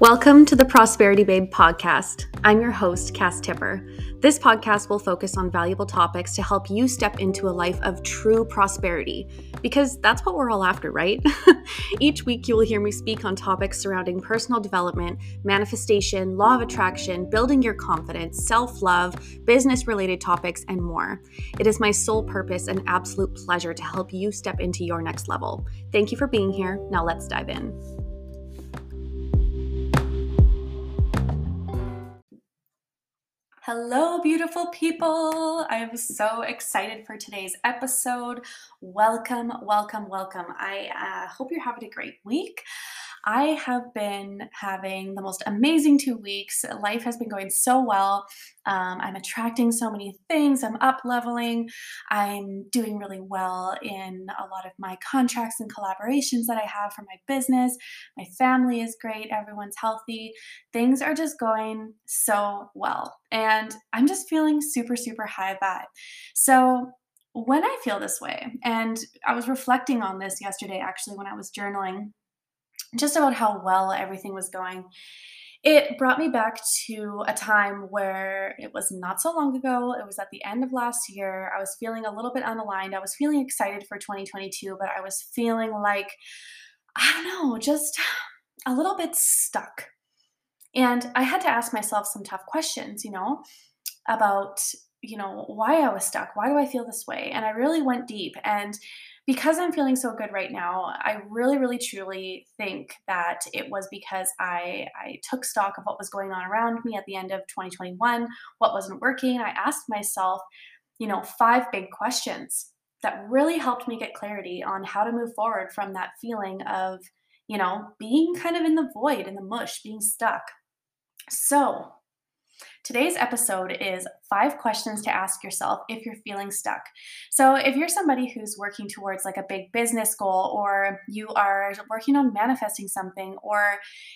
Welcome to the Prosperity Babe podcast. I'm your host, Cass Tipper. This podcast will focus on valuable topics to help you step into a life of true prosperity, because that's what we're all after, right? Each week, you will hear me speak on topics surrounding personal development, manifestation, law of attraction, building your confidence, self love, business related topics, and more. It is my sole purpose and absolute pleasure to help you step into your next level. Thank you for being here. Now, let's dive in. Hello, beautiful people. I am so excited for today's episode. Welcome, welcome, welcome. I uh, hope you're having a great week. I have been having the most amazing two weeks. Life has been going so well. Um, I'm attracting so many things. I'm up leveling. I'm doing really well in a lot of my contracts and collaborations that I have for my business. My family is great. Everyone's healthy. Things are just going so well. And I'm just feeling super, super high vibe. So, when I feel this way, and I was reflecting on this yesterday actually when I was journaling just about how well everything was going. It brought me back to a time where it was not so long ago. It was at the end of last year. I was feeling a little bit unaligned. I was feeling excited for 2022, but I was feeling like, I don't know, just a little bit stuck. And I had to ask myself some tough questions, you know, about, you know, why I was stuck. Why do I feel this way? And I really went deep. And because I'm feeling so good right now, I really, really, truly think that it was because I, I took stock of what was going on around me at the end of 2021, what wasn't working. I asked myself, you know, five big questions that really helped me get clarity on how to move forward from that feeling of, you know, being kind of in the void, in the mush, being stuck. So, Today's episode is five questions to ask yourself if you're feeling stuck. So, if you're somebody who's working towards like a big business goal, or you are working on manifesting something, or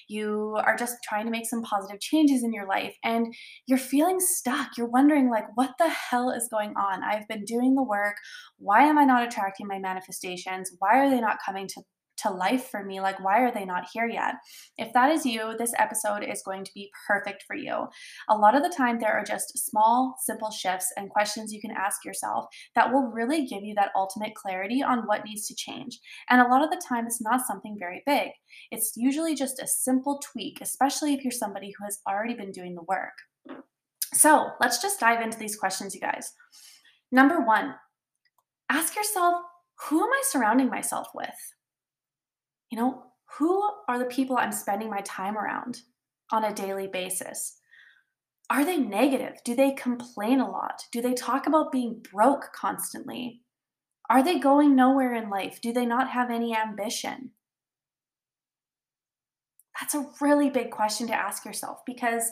you are just trying to make some positive changes in your life and you're feeling stuck, you're wondering, like, what the hell is going on? I've been doing the work. Why am I not attracting my manifestations? Why are they not coming to to life for me. Like, why are they not here yet? If that is you, this episode is going to be perfect for you. A lot of the time, there are just small, simple shifts and questions you can ask yourself that will really give you that ultimate clarity on what needs to change. And a lot of the time, it's not something very big, it's usually just a simple tweak, especially if you're somebody who has already been doing the work. So, let's just dive into these questions, you guys. Number one, ask yourself, who am I surrounding myself with? You know, who are the people I'm spending my time around on a daily basis? Are they negative? Do they complain a lot? Do they talk about being broke constantly? Are they going nowhere in life? Do they not have any ambition? That's a really big question to ask yourself because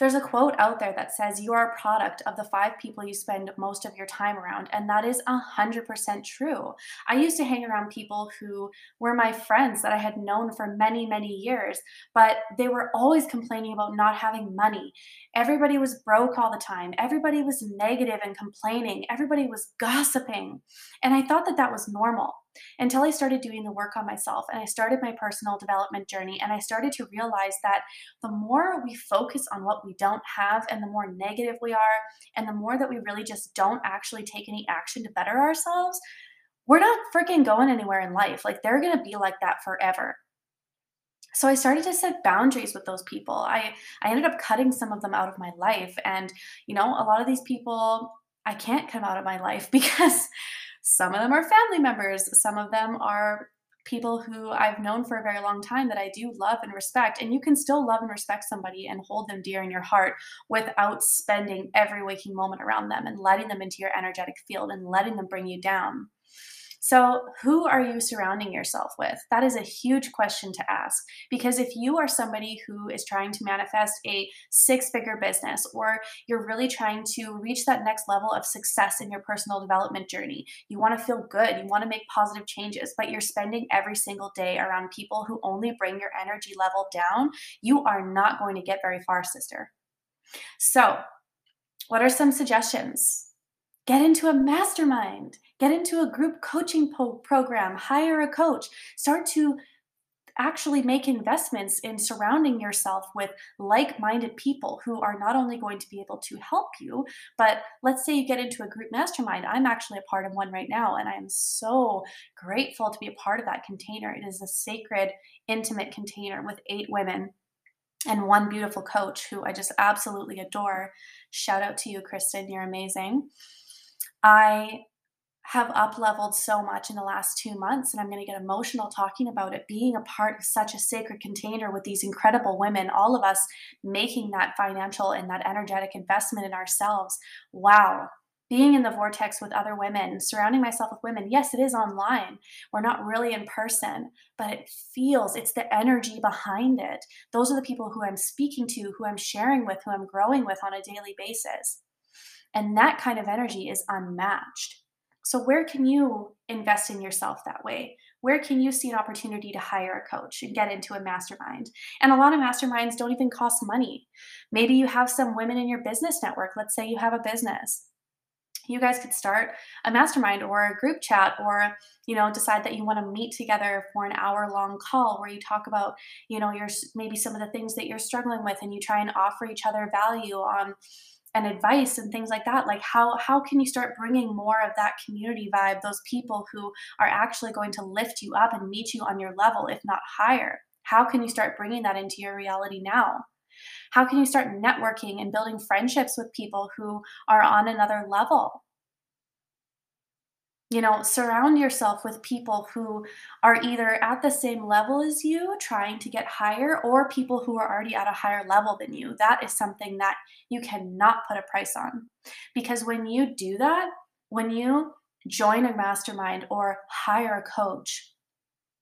there's a quote out there that says you are a product of the five people you spend most of your time around, and that is 100% true. I used to hang around people who were my friends that I had known for many, many years, but they were always complaining about not having money. Everybody was broke all the time, everybody was negative and complaining, everybody was gossiping. And I thought that that was normal until I started doing the work on myself and I started my personal development journey. And I started to realize that the more we focus on what we don't have and the more negative we are, and the more that we really just don't actually take any action to better ourselves, we're not freaking going anywhere in life. Like they're going to be like that forever. So I started to set boundaries with those people. I I ended up cutting some of them out of my life and you know, a lot of these people I can't come out of my life because some of them are family members, some of them are people who I've known for a very long time that I do love and respect. And you can still love and respect somebody and hold them dear in your heart without spending every waking moment around them and letting them into your energetic field and letting them bring you down. So, who are you surrounding yourself with? That is a huge question to ask because if you are somebody who is trying to manifest a six figure business or you're really trying to reach that next level of success in your personal development journey, you want to feel good, you want to make positive changes, but you're spending every single day around people who only bring your energy level down, you are not going to get very far, sister. So, what are some suggestions? Get into a mastermind, get into a group coaching po- program, hire a coach, start to actually make investments in surrounding yourself with like minded people who are not only going to be able to help you, but let's say you get into a group mastermind. I'm actually a part of one right now, and I am so grateful to be a part of that container. It is a sacred, intimate container with eight women and one beautiful coach who I just absolutely adore. Shout out to you, Kristen. You're amazing. I have up leveled so much in the last two months, and I'm going to get emotional talking about it. Being a part of such a sacred container with these incredible women, all of us making that financial and that energetic investment in ourselves. Wow. Being in the vortex with other women, surrounding myself with women. Yes, it is online. We're not really in person, but it feels, it's the energy behind it. Those are the people who I'm speaking to, who I'm sharing with, who I'm growing with on a daily basis. And that kind of energy is unmatched. So, where can you invest in yourself that way? Where can you see an opportunity to hire a coach and get into a mastermind? And a lot of masterminds don't even cost money. Maybe you have some women in your business network. Let's say you have a business. You guys could start a mastermind or a group chat or you know decide that you want to meet together for an hour long call where you talk about you know your maybe some of the things that you're struggling with and you try and offer each other value on and advice and things like that like how how can you start bringing more of that community vibe those people who are actually going to lift you up and meet you on your level if not higher? How can you start bringing that into your reality now? How can you start networking and building friendships with people who are on another level you know, surround yourself with people who are either at the same level as you, trying to get higher, or people who are already at a higher level than you. That is something that you cannot put a price on. Because when you do that, when you join a mastermind or hire a coach,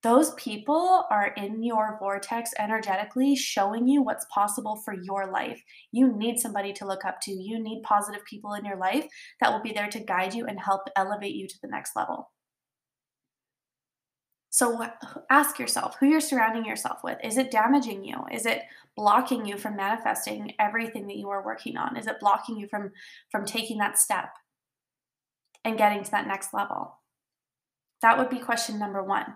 those people are in your vortex energetically showing you what's possible for your life. You need somebody to look up to. You need positive people in your life that will be there to guide you and help elevate you to the next level. So ask yourself who you're surrounding yourself with. Is it damaging you? Is it blocking you from manifesting everything that you are working on? Is it blocking you from from taking that step and getting to that next level? That would be question number 1.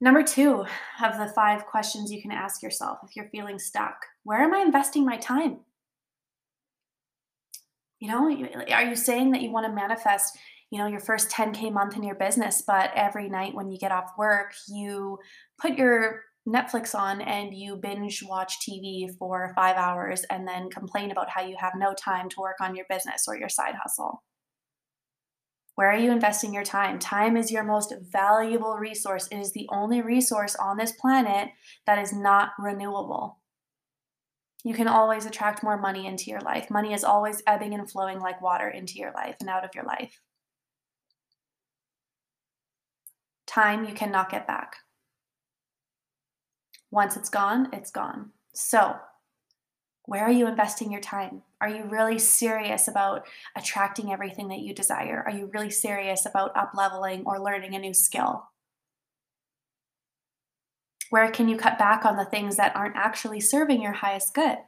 Number two of the five questions you can ask yourself if you're feeling stuck where am I investing my time? You know, are you saying that you want to manifest, you know, your first 10K month in your business, but every night when you get off work, you put your Netflix on and you binge watch TV for five hours and then complain about how you have no time to work on your business or your side hustle? Where are you investing your time? Time is your most valuable resource. It is the only resource on this planet that is not renewable. You can always attract more money into your life. Money is always ebbing and flowing like water into your life and out of your life. Time you cannot get back. Once it's gone, it's gone. So, where are you investing your time? Are you really serious about attracting everything that you desire? Are you really serious about up leveling or learning a new skill? Where can you cut back on the things that aren't actually serving your highest good?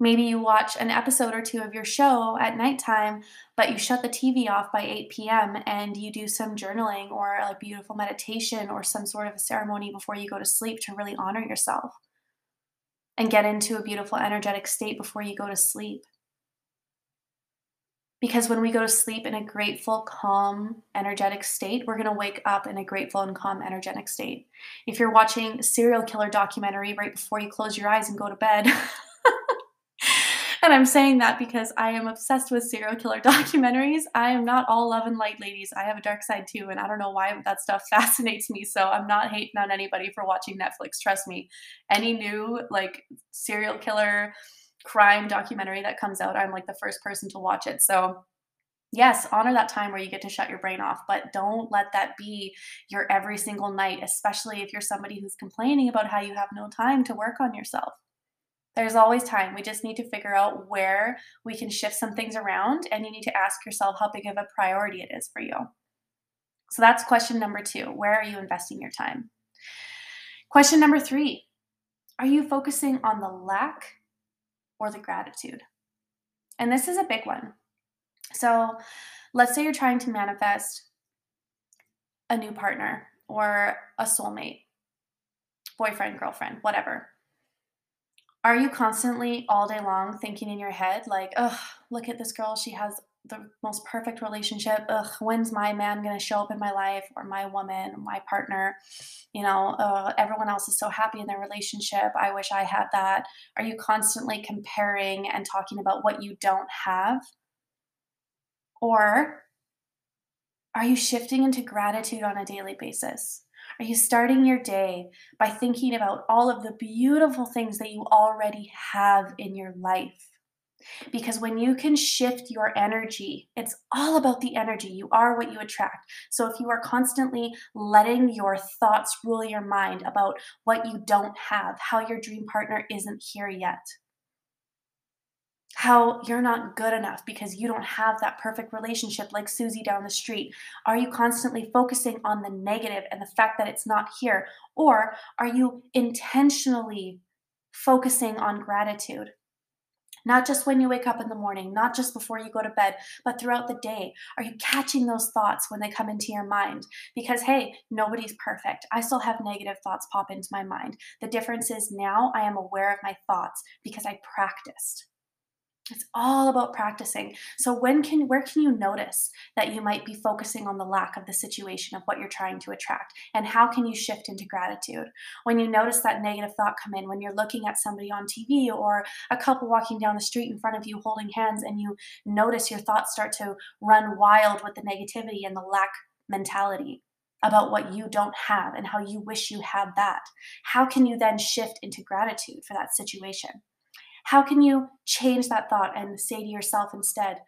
Maybe you watch an episode or two of your show at nighttime, but you shut the TV off by 8 p.m. and you do some journaling or a beautiful meditation or some sort of a ceremony before you go to sleep to really honor yourself and get into a beautiful energetic state before you go to sleep. Because when we go to sleep in a grateful, calm, energetic state, we're going to wake up in a grateful and calm, energetic state. If you're watching serial killer documentary right before you close your eyes and go to bed, and I'm saying that because I am obsessed with serial killer documentaries. I am not all love and light, ladies. I have a dark side too, and I don't know why that stuff fascinates me. So I'm not hating on anybody for watching Netflix. Trust me. Any new like serial killer crime documentary that comes out, I'm like the first person to watch it. So yes, honor that time where you get to shut your brain off, but don't let that be your every single night, especially if you're somebody who's complaining about how you have no time to work on yourself. There's always time. We just need to figure out where we can shift some things around, and you need to ask yourself how big of a priority it is for you. So that's question number two. Where are you investing your time? Question number three Are you focusing on the lack or the gratitude? And this is a big one. So let's say you're trying to manifest a new partner or a soulmate boyfriend, girlfriend, whatever. Are you constantly all day long thinking in your head, like, ugh, look at this girl, she has the most perfect relationship. Ugh, when's my man gonna show up in my life or my woman, my partner? You know, uh, everyone else is so happy in their relationship. I wish I had that. Are you constantly comparing and talking about what you don't have? Or are you shifting into gratitude on a daily basis? Are you starting your day by thinking about all of the beautiful things that you already have in your life? Because when you can shift your energy, it's all about the energy. You are what you attract. So if you are constantly letting your thoughts rule your mind about what you don't have, how your dream partner isn't here yet, how you're not good enough because you don't have that perfect relationship like Susie down the street? Are you constantly focusing on the negative and the fact that it's not here? Or are you intentionally focusing on gratitude? Not just when you wake up in the morning, not just before you go to bed, but throughout the day. Are you catching those thoughts when they come into your mind? Because, hey, nobody's perfect. I still have negative thoughts pop into my mind. The difference is now I am aware of my thoughts because I practiced. It's all about practicing. So when can where can you notice that you might be focusing on the lack of the situation of what you're trying to attract and how can you shift into gratitude? When you notice that negative thought come in when you're looking at somebody on TV or a couple walking down the street in front of you holding hands and you notice your thoughts start to run wild with the negativity and the lack mentality about what you don't have and how you wish you had that. How can you then shift into gratitude for that situation? How can you change that thought and say to yourself instead,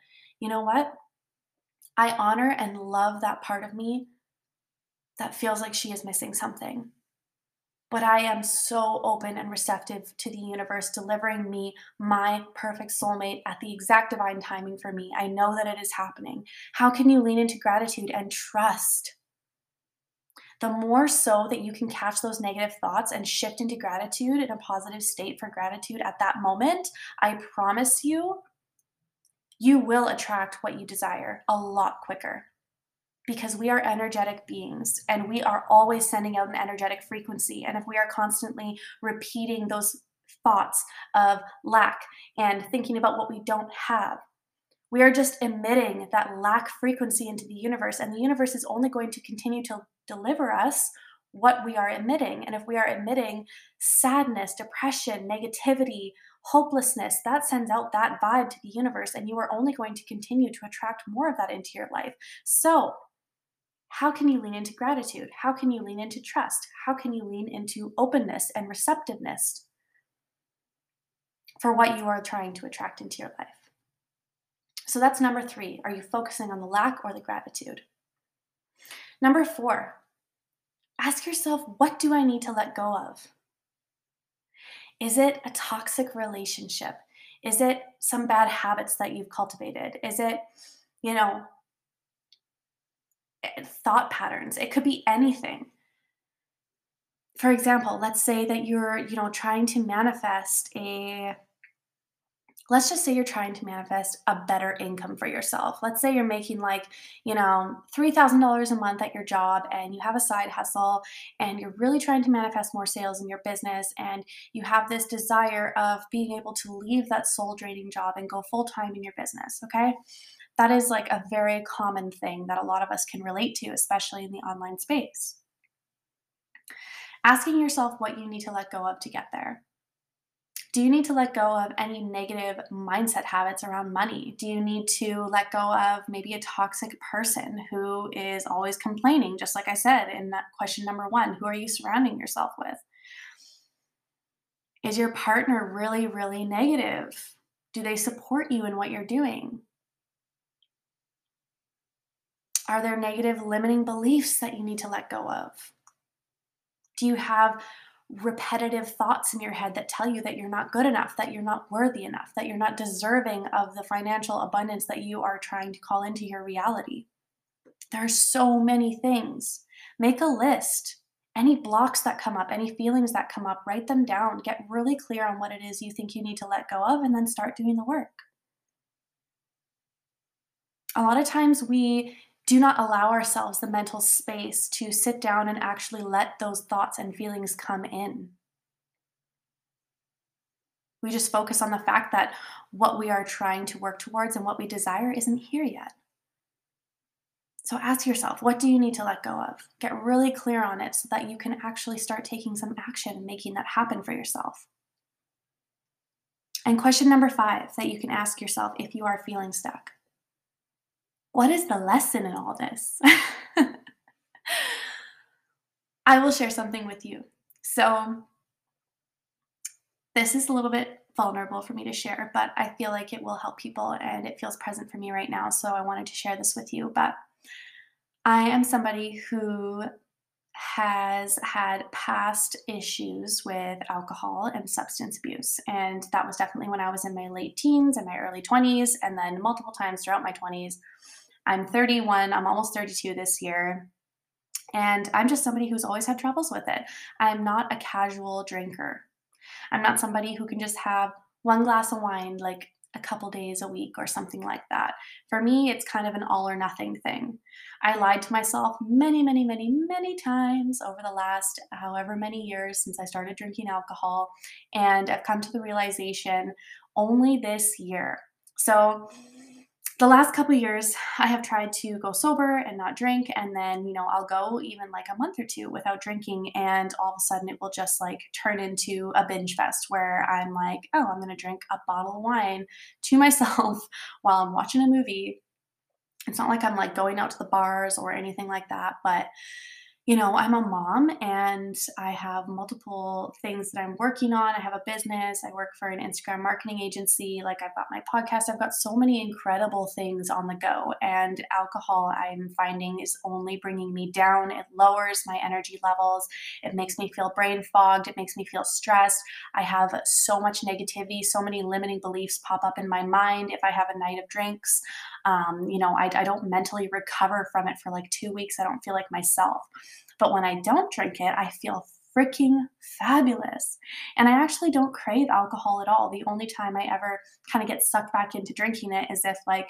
you know what? I honor and love that part of me that feels like she is missing something. But I am so open and receptive to the universe delivering me my perfect soulmate at the exact divine timing for me. I know that it is happening. How can you lean into gratitude and trust? The more so that you can catch those negative thoughts and shift into gratitude in a positive state for gratitude at that moment, I promise you, you will attract what you desire a lot quicker because we are energetic beings and we are always sending out an energetic frequency. And if we are constantly repeating those thoughts of lack and thinking about what we don't have, we are just emitting that lack frequency into the universe, and the universe is only going to continue to deliver us what we are emitting. And if we are emitting sadness, depression, negativity, hopelessness, that sends out that vibe to the universe, and you are only going to continue to attract more of that into your life. So, how can you lean into gratitude? How can you lean into trust? How can you lean into openness and receptiveness for what you are trying to attract into your life? So that's number three. Are you focusing on the lack or the gratitude? Number four, ask yourself what do I need to let go of? Is it a toxic relationship? Is it some bad habits that you've cultivated? Is it, you know, eh, thought patterns? It could be anything. For example, let's say that you're, you know, trying to manifest a let's just say you're trying to manifest a better income for yourself. Let's say you're making like, you know, $3,000 a month at your job and you have a side hustle and you're really trying to manifest more sales in your business and you have this desire of being able to leave that soul draining job and go full time in your business, okay? That is like a very common thing that a lot of us can relate to, especially in the online space. Asking yourself what you need to let go of to get there. Do you need to let go of any negative mindset habits around money? Do you need to let go of maybe a toxic person who is always complaining, just like I said in question number one? Who are you surrounding yourself with? Is your partner really, really negative? Do they support you in what you're doing? Are there negative limiting beliefs that you need to let go of? Do you have repetitive thoughts in your head that tell you that you're not good enough, that you're not worthy enough, that you're not deserving of the financial abundance that you are trying to call into your reality. There are so many things. Make a list. Any blocks that come up, any feelings that come up, write them down. Get really clear on what it is you think you need to let go of, and then start doing the work. A lot of times we do not allow ourselves the mental space to sit down and actually let those thoughts and feelings come in. We just focus on the fact that what we are trying to work towards and what we desire isn't here yet. So ask yourself, what do you need to let go of? Get really clear on it so that you can actually start taking some action and making that happen for yourself. And question number five that you can ask yourself if you are feeling stuck What is the lesson in all this? I will share something with you. So, this is a little bit vulnerable for me to share, but I feel like it will help people and it feels present for me right now. So, I wanted to share this with you. But I am somebody who has had past issues with alcohol and substance abuse. And that was definitely when I was in my late teens and my early 20s, and then multiple times throughout my 20s. I'm 31, I'm almost 32 this year. And I'm just somebody who's always had troubles with it. I'm not a casual drinker. I'm not somebody who can just have one glass of wine like a couple days a week or something like that. For me, it's kind of an all or nothing thing. I lied to myself many, many, many, many times over the last however many years since I started drinking alcohol. And I've come to the realization only this year. So, the last couple years i have tried to go sober and not drink and then you know i'll go even like a month or two without drinking and all of a sudden it will just like turn into a binge fest where i'm like oh i'm going to drink a bottle of wine to myself while i'm watching a movie. It's not like i'm like going out to the bars or anything like that but you know, I'm a mom and I have multiple things that I'm working on. I have a business, I work for an Instagram marketing agency, like I've got my podcast, I've got so many incredible things on the go. And alcohol, I'm finding, is only bringing me down. It lowers my energy levels, it makes me feel brain fogged, it makes me feel stressed. I have so much negativity, so many limiting beliefs pop up in my mind if I have a night of drinks. Um, you know, I, I don't mentally recover from it for like two weeks. I don't feel like myself. But when I don't drink it, I feel freaking fabulous. And I actually don't crave alcohol at all. The only time I ever kind of get sucked back into drinking it is if, like,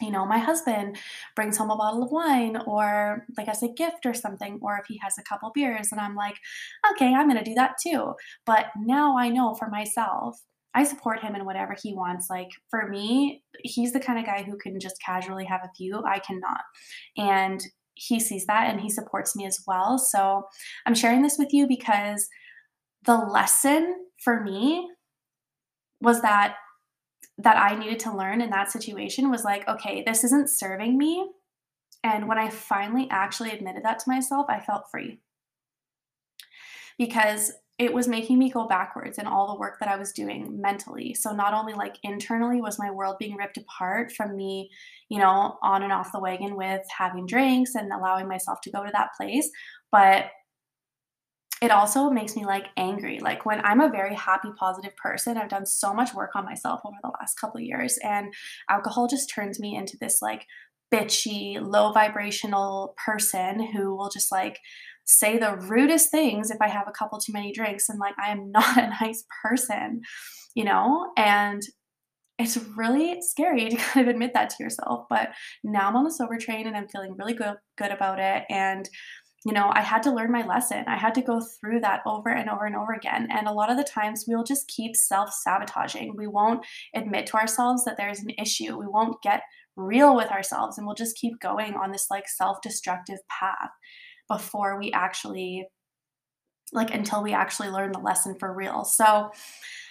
you know, my husband brings home a bottle of wine or like as a gift or something, or if he has a couple beers and I'm like, okay, I'm to do that too. But now I know for myself I support him in whatever he wants. Like for me, he's the kind of guy who can just casually have a few. I cannot. And he sees that and he supports me as well. So I'm sharing this with you because the lesson for me was that that I needed to learn in that situation was like, okay, this isn't serving me. And when I finally actually admitted that to myself, I felt free. Because it was making me go backwards in all the work that I was doing mentally. So not only like internally was my world being ripped apart from me, you know, on and off the wagon with having drinks and allowing myself to go to that place, but it also makes me like angry. Like when I'm a very happy, positive person, I've done so much work on myself over the last couple years, and alcohol just turns me into this like bitchy, low vibrational person who will just like say the rudest things if I have a couple too many drinks and like I am not a nice person, you know? And it's really scary to kind of admit that to yourself. But now I'm on the sober train and I'm feeling really good good about it. And you know, I had to learn my lesson. I had to go through that over and over and over again. And a lot of the times we'll just keep self sabotaging. We won't admit to ourselves that there's an issue. We won't get real with ourselves and we'll just keep going on this like self destructive path before we actually like until we actually learn the lesson for real. So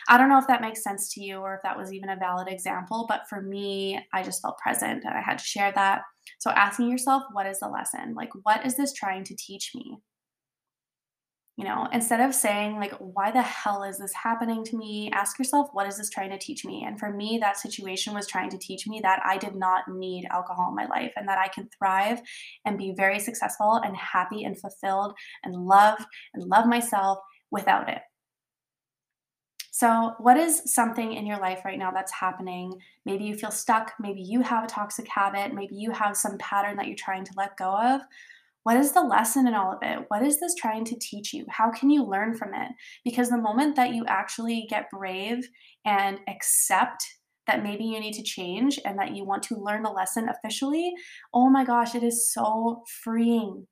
I don't know if that makes sense to you or if that was even a valid example, but for me, I just felt present and I had to share that. So asking yourself, what is the lesson? Like, what is this trying to teach me? You know, instead of saying, like, why the hell is this happening to me? Ask yourself, what is this trying to teach me? And for me, that situation was trying to teach me that I did not need alcohol in my life and that I can thrive and be very successful and happy and fulfilled and love and love myself without it. So, what is something in your life right now that's happening? Maybe you feel stuck. Maybe you have a toxic habit. Maybe you have some pattern that you're trying to let go of. What is the lesson in all of it? What is this trying to teach you? How can you learn from it? Because the moment that you actually get brave and accept that maybe you need to change and that you want to learn the lesson officially, oh my gosh, it is so freeing.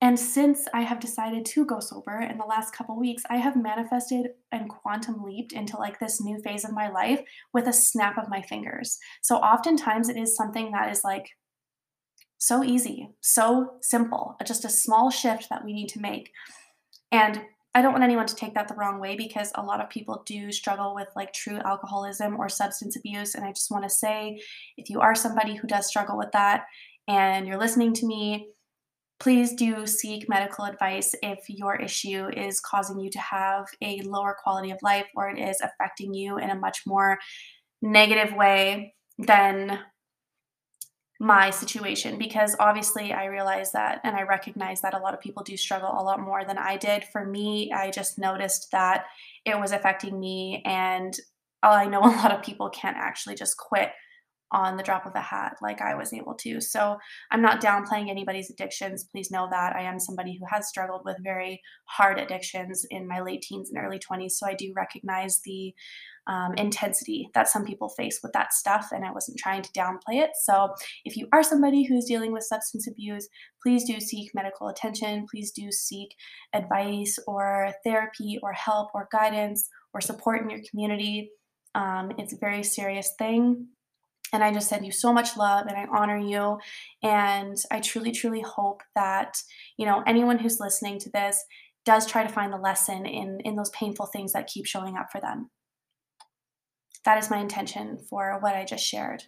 And since I have decided to go sober in the last couple weeks, I have manifested and quantum leaped into like this new phase of my life with a snap of my fingers. So oftentimes it is something that is like so easy, so simple, uh, just a small shift that we need to make. And I don't want anyone to take that the wrong way because a lot of people do struggle with like true alcoholism or substance abuse. And I just want to say if you are somebody who does struggle with that and you're listening to me, please do seek medical advice if your issue is causing you to have a lower quality of life or it is affecting you in a much more negative way than my situation because obviously I realize that and I recognize that a lot of people do struggle a lot more than I did. For me, I just noticed that it was affecting me and I know a lot of people can't actually just quit on the drop of a hat like I was able to. So I'm not downplaying anybody's addictions. Please know that I am somebody who has struggled with very hard addictions in my late teens and early 20s. So I do recognize the um, intensity that some people face with that stuff, and I wasn't trying to downplay it. So if you are somebody who's dealing with substance abuse, please do seek medical attention. Please do seek advice or therapy or help or guidance or support in your community. Um, it's a very serious thing and I just send you so much love and I honor you. And I truly, truly hope that, you know, anyone who's listening to this does try to find the lesson in, in those painful things that keep showing up for them. That is my intention for what I just shared.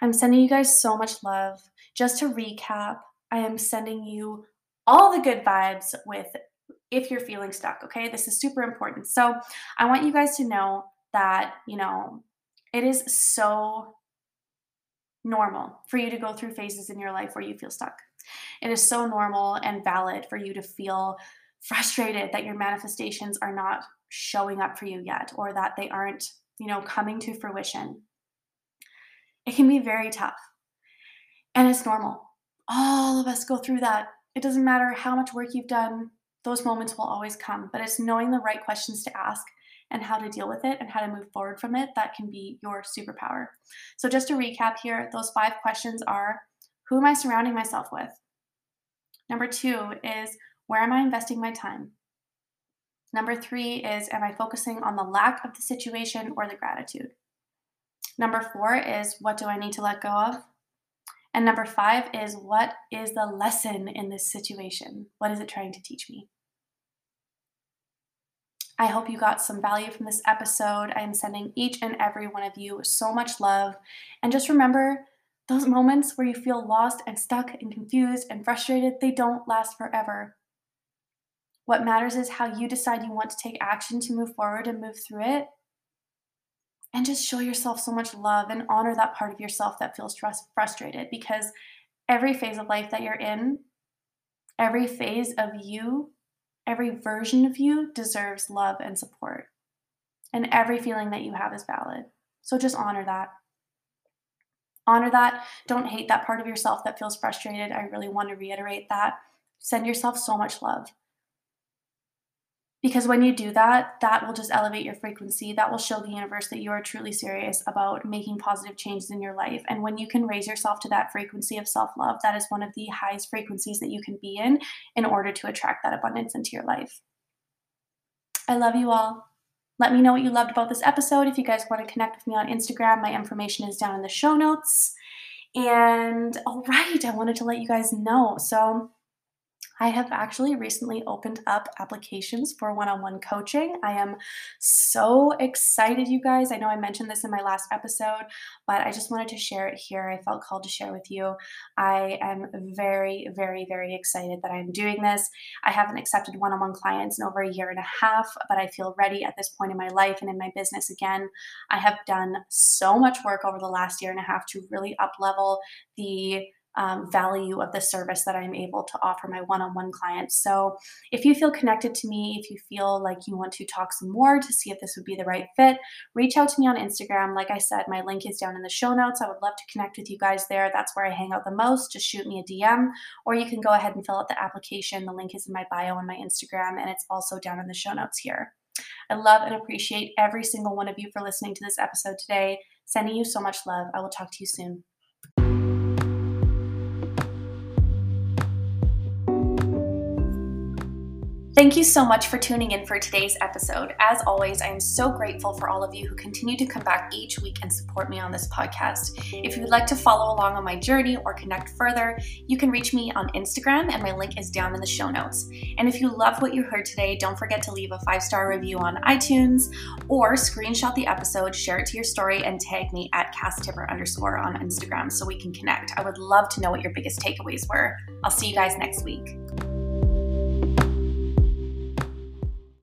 I'm sending you guys so much love. Just to recap, I am sending you all the good vibes with if you're feeling stuck, okay? This is super important. So, I want you guys to know that, you know, it is so normal for you to go through phases in your life where you feel stuck. It is so normal and valid for you to feel frustrated that your manifestations are not showing up for you yet or that they aren't, you know, coming to fruition. It can be very tough. And it's normal. All of us go through that. It doesn't matter how much work you've done, those moments will always come, but it's knowing the right questions to ask and how to deal with it and how to move forward from it, that can be your superpower. So, just to recap here, those five questions are Who am I surrounding myself with? Number two is Where am I investing my time? Number three is Am I focusing on the lack of the situation or the gratitude? Number four is What do I need to let go of? And number five is What is the lesson in this situation? What is it trying to teach me? I hope you got some value from this episode. I am sending each and every one of you so much love. And just remember those moments where you feel lost and stuck and confused and frustrated, they don't last forever. What matters is how you decide you want to take action to move forward and move through it. And just show yourself so much love and honor that part of yourself that feels frustrated because every phase of life that you're in, every phase of you Every version of you deserves love and support. And every feeling that you have is valid. So just honor that. Honor that. Don't hate that part of yourself that feels frustrated. I really want to reiterate that. Send yourself so much love. Because when you do that, that will just elevate your frequency. That will show the universe that you are truly serious about making positive changes in your life. And when you can raise yourself to that frequency of self love, that is one of the highest frequencies that you can be in in order to attract that abundance into your life. I love you all. Let me know what you loved about this episode. If you guys want to connect with me on Instagram, my information is down in the show notes. And all right, I wanted to let you guys know. So, I have actually recently opened up applications for one on one coaching. I am so excited, you guys. I know I mentioned this in my last episode, but I just wanted to share it here. I felt called to share with you. I am very, very, very excited that I'm doing this. I haven't accepted one on one clients in over a year and a half, but I feel ready at this point in my life and in my business again. I have done so much work over the last year and a half to really up level the um, value of the service that I'm able to offer my one on one clients. So, if you feel connected to me, if you feel like you want to talk some more to see if this would be the right fit, reach out to me on Instagram. Like I said, my link is down in the show notes. I would love to connect with you guys there. That's where I hang out the most. Just shoot me a DM, or you can go ahead and fill out the application. The link is in my bio on my Instagram, and it's also down in the show notes here. I love and appreciate every single one of you for listening to this episode today. Sending you so much love. I will talk to you soon. Thank you so much for tuning in for today's episode. As always, I am so grateful for all of you who continue to come back each week and support me on this podcast. If you would like to follow along on my journey or connect further, you can reach me on Instagram, and my link is down in the show notes. And if you love what you heard today, don't forget to leave a five star review on iTunes or screenshot the episode, share it to your story, and tag me at casttipper underscore on Instagram so we can connect. I would love to know what your biggest takeaways were. I'll see you guys next week.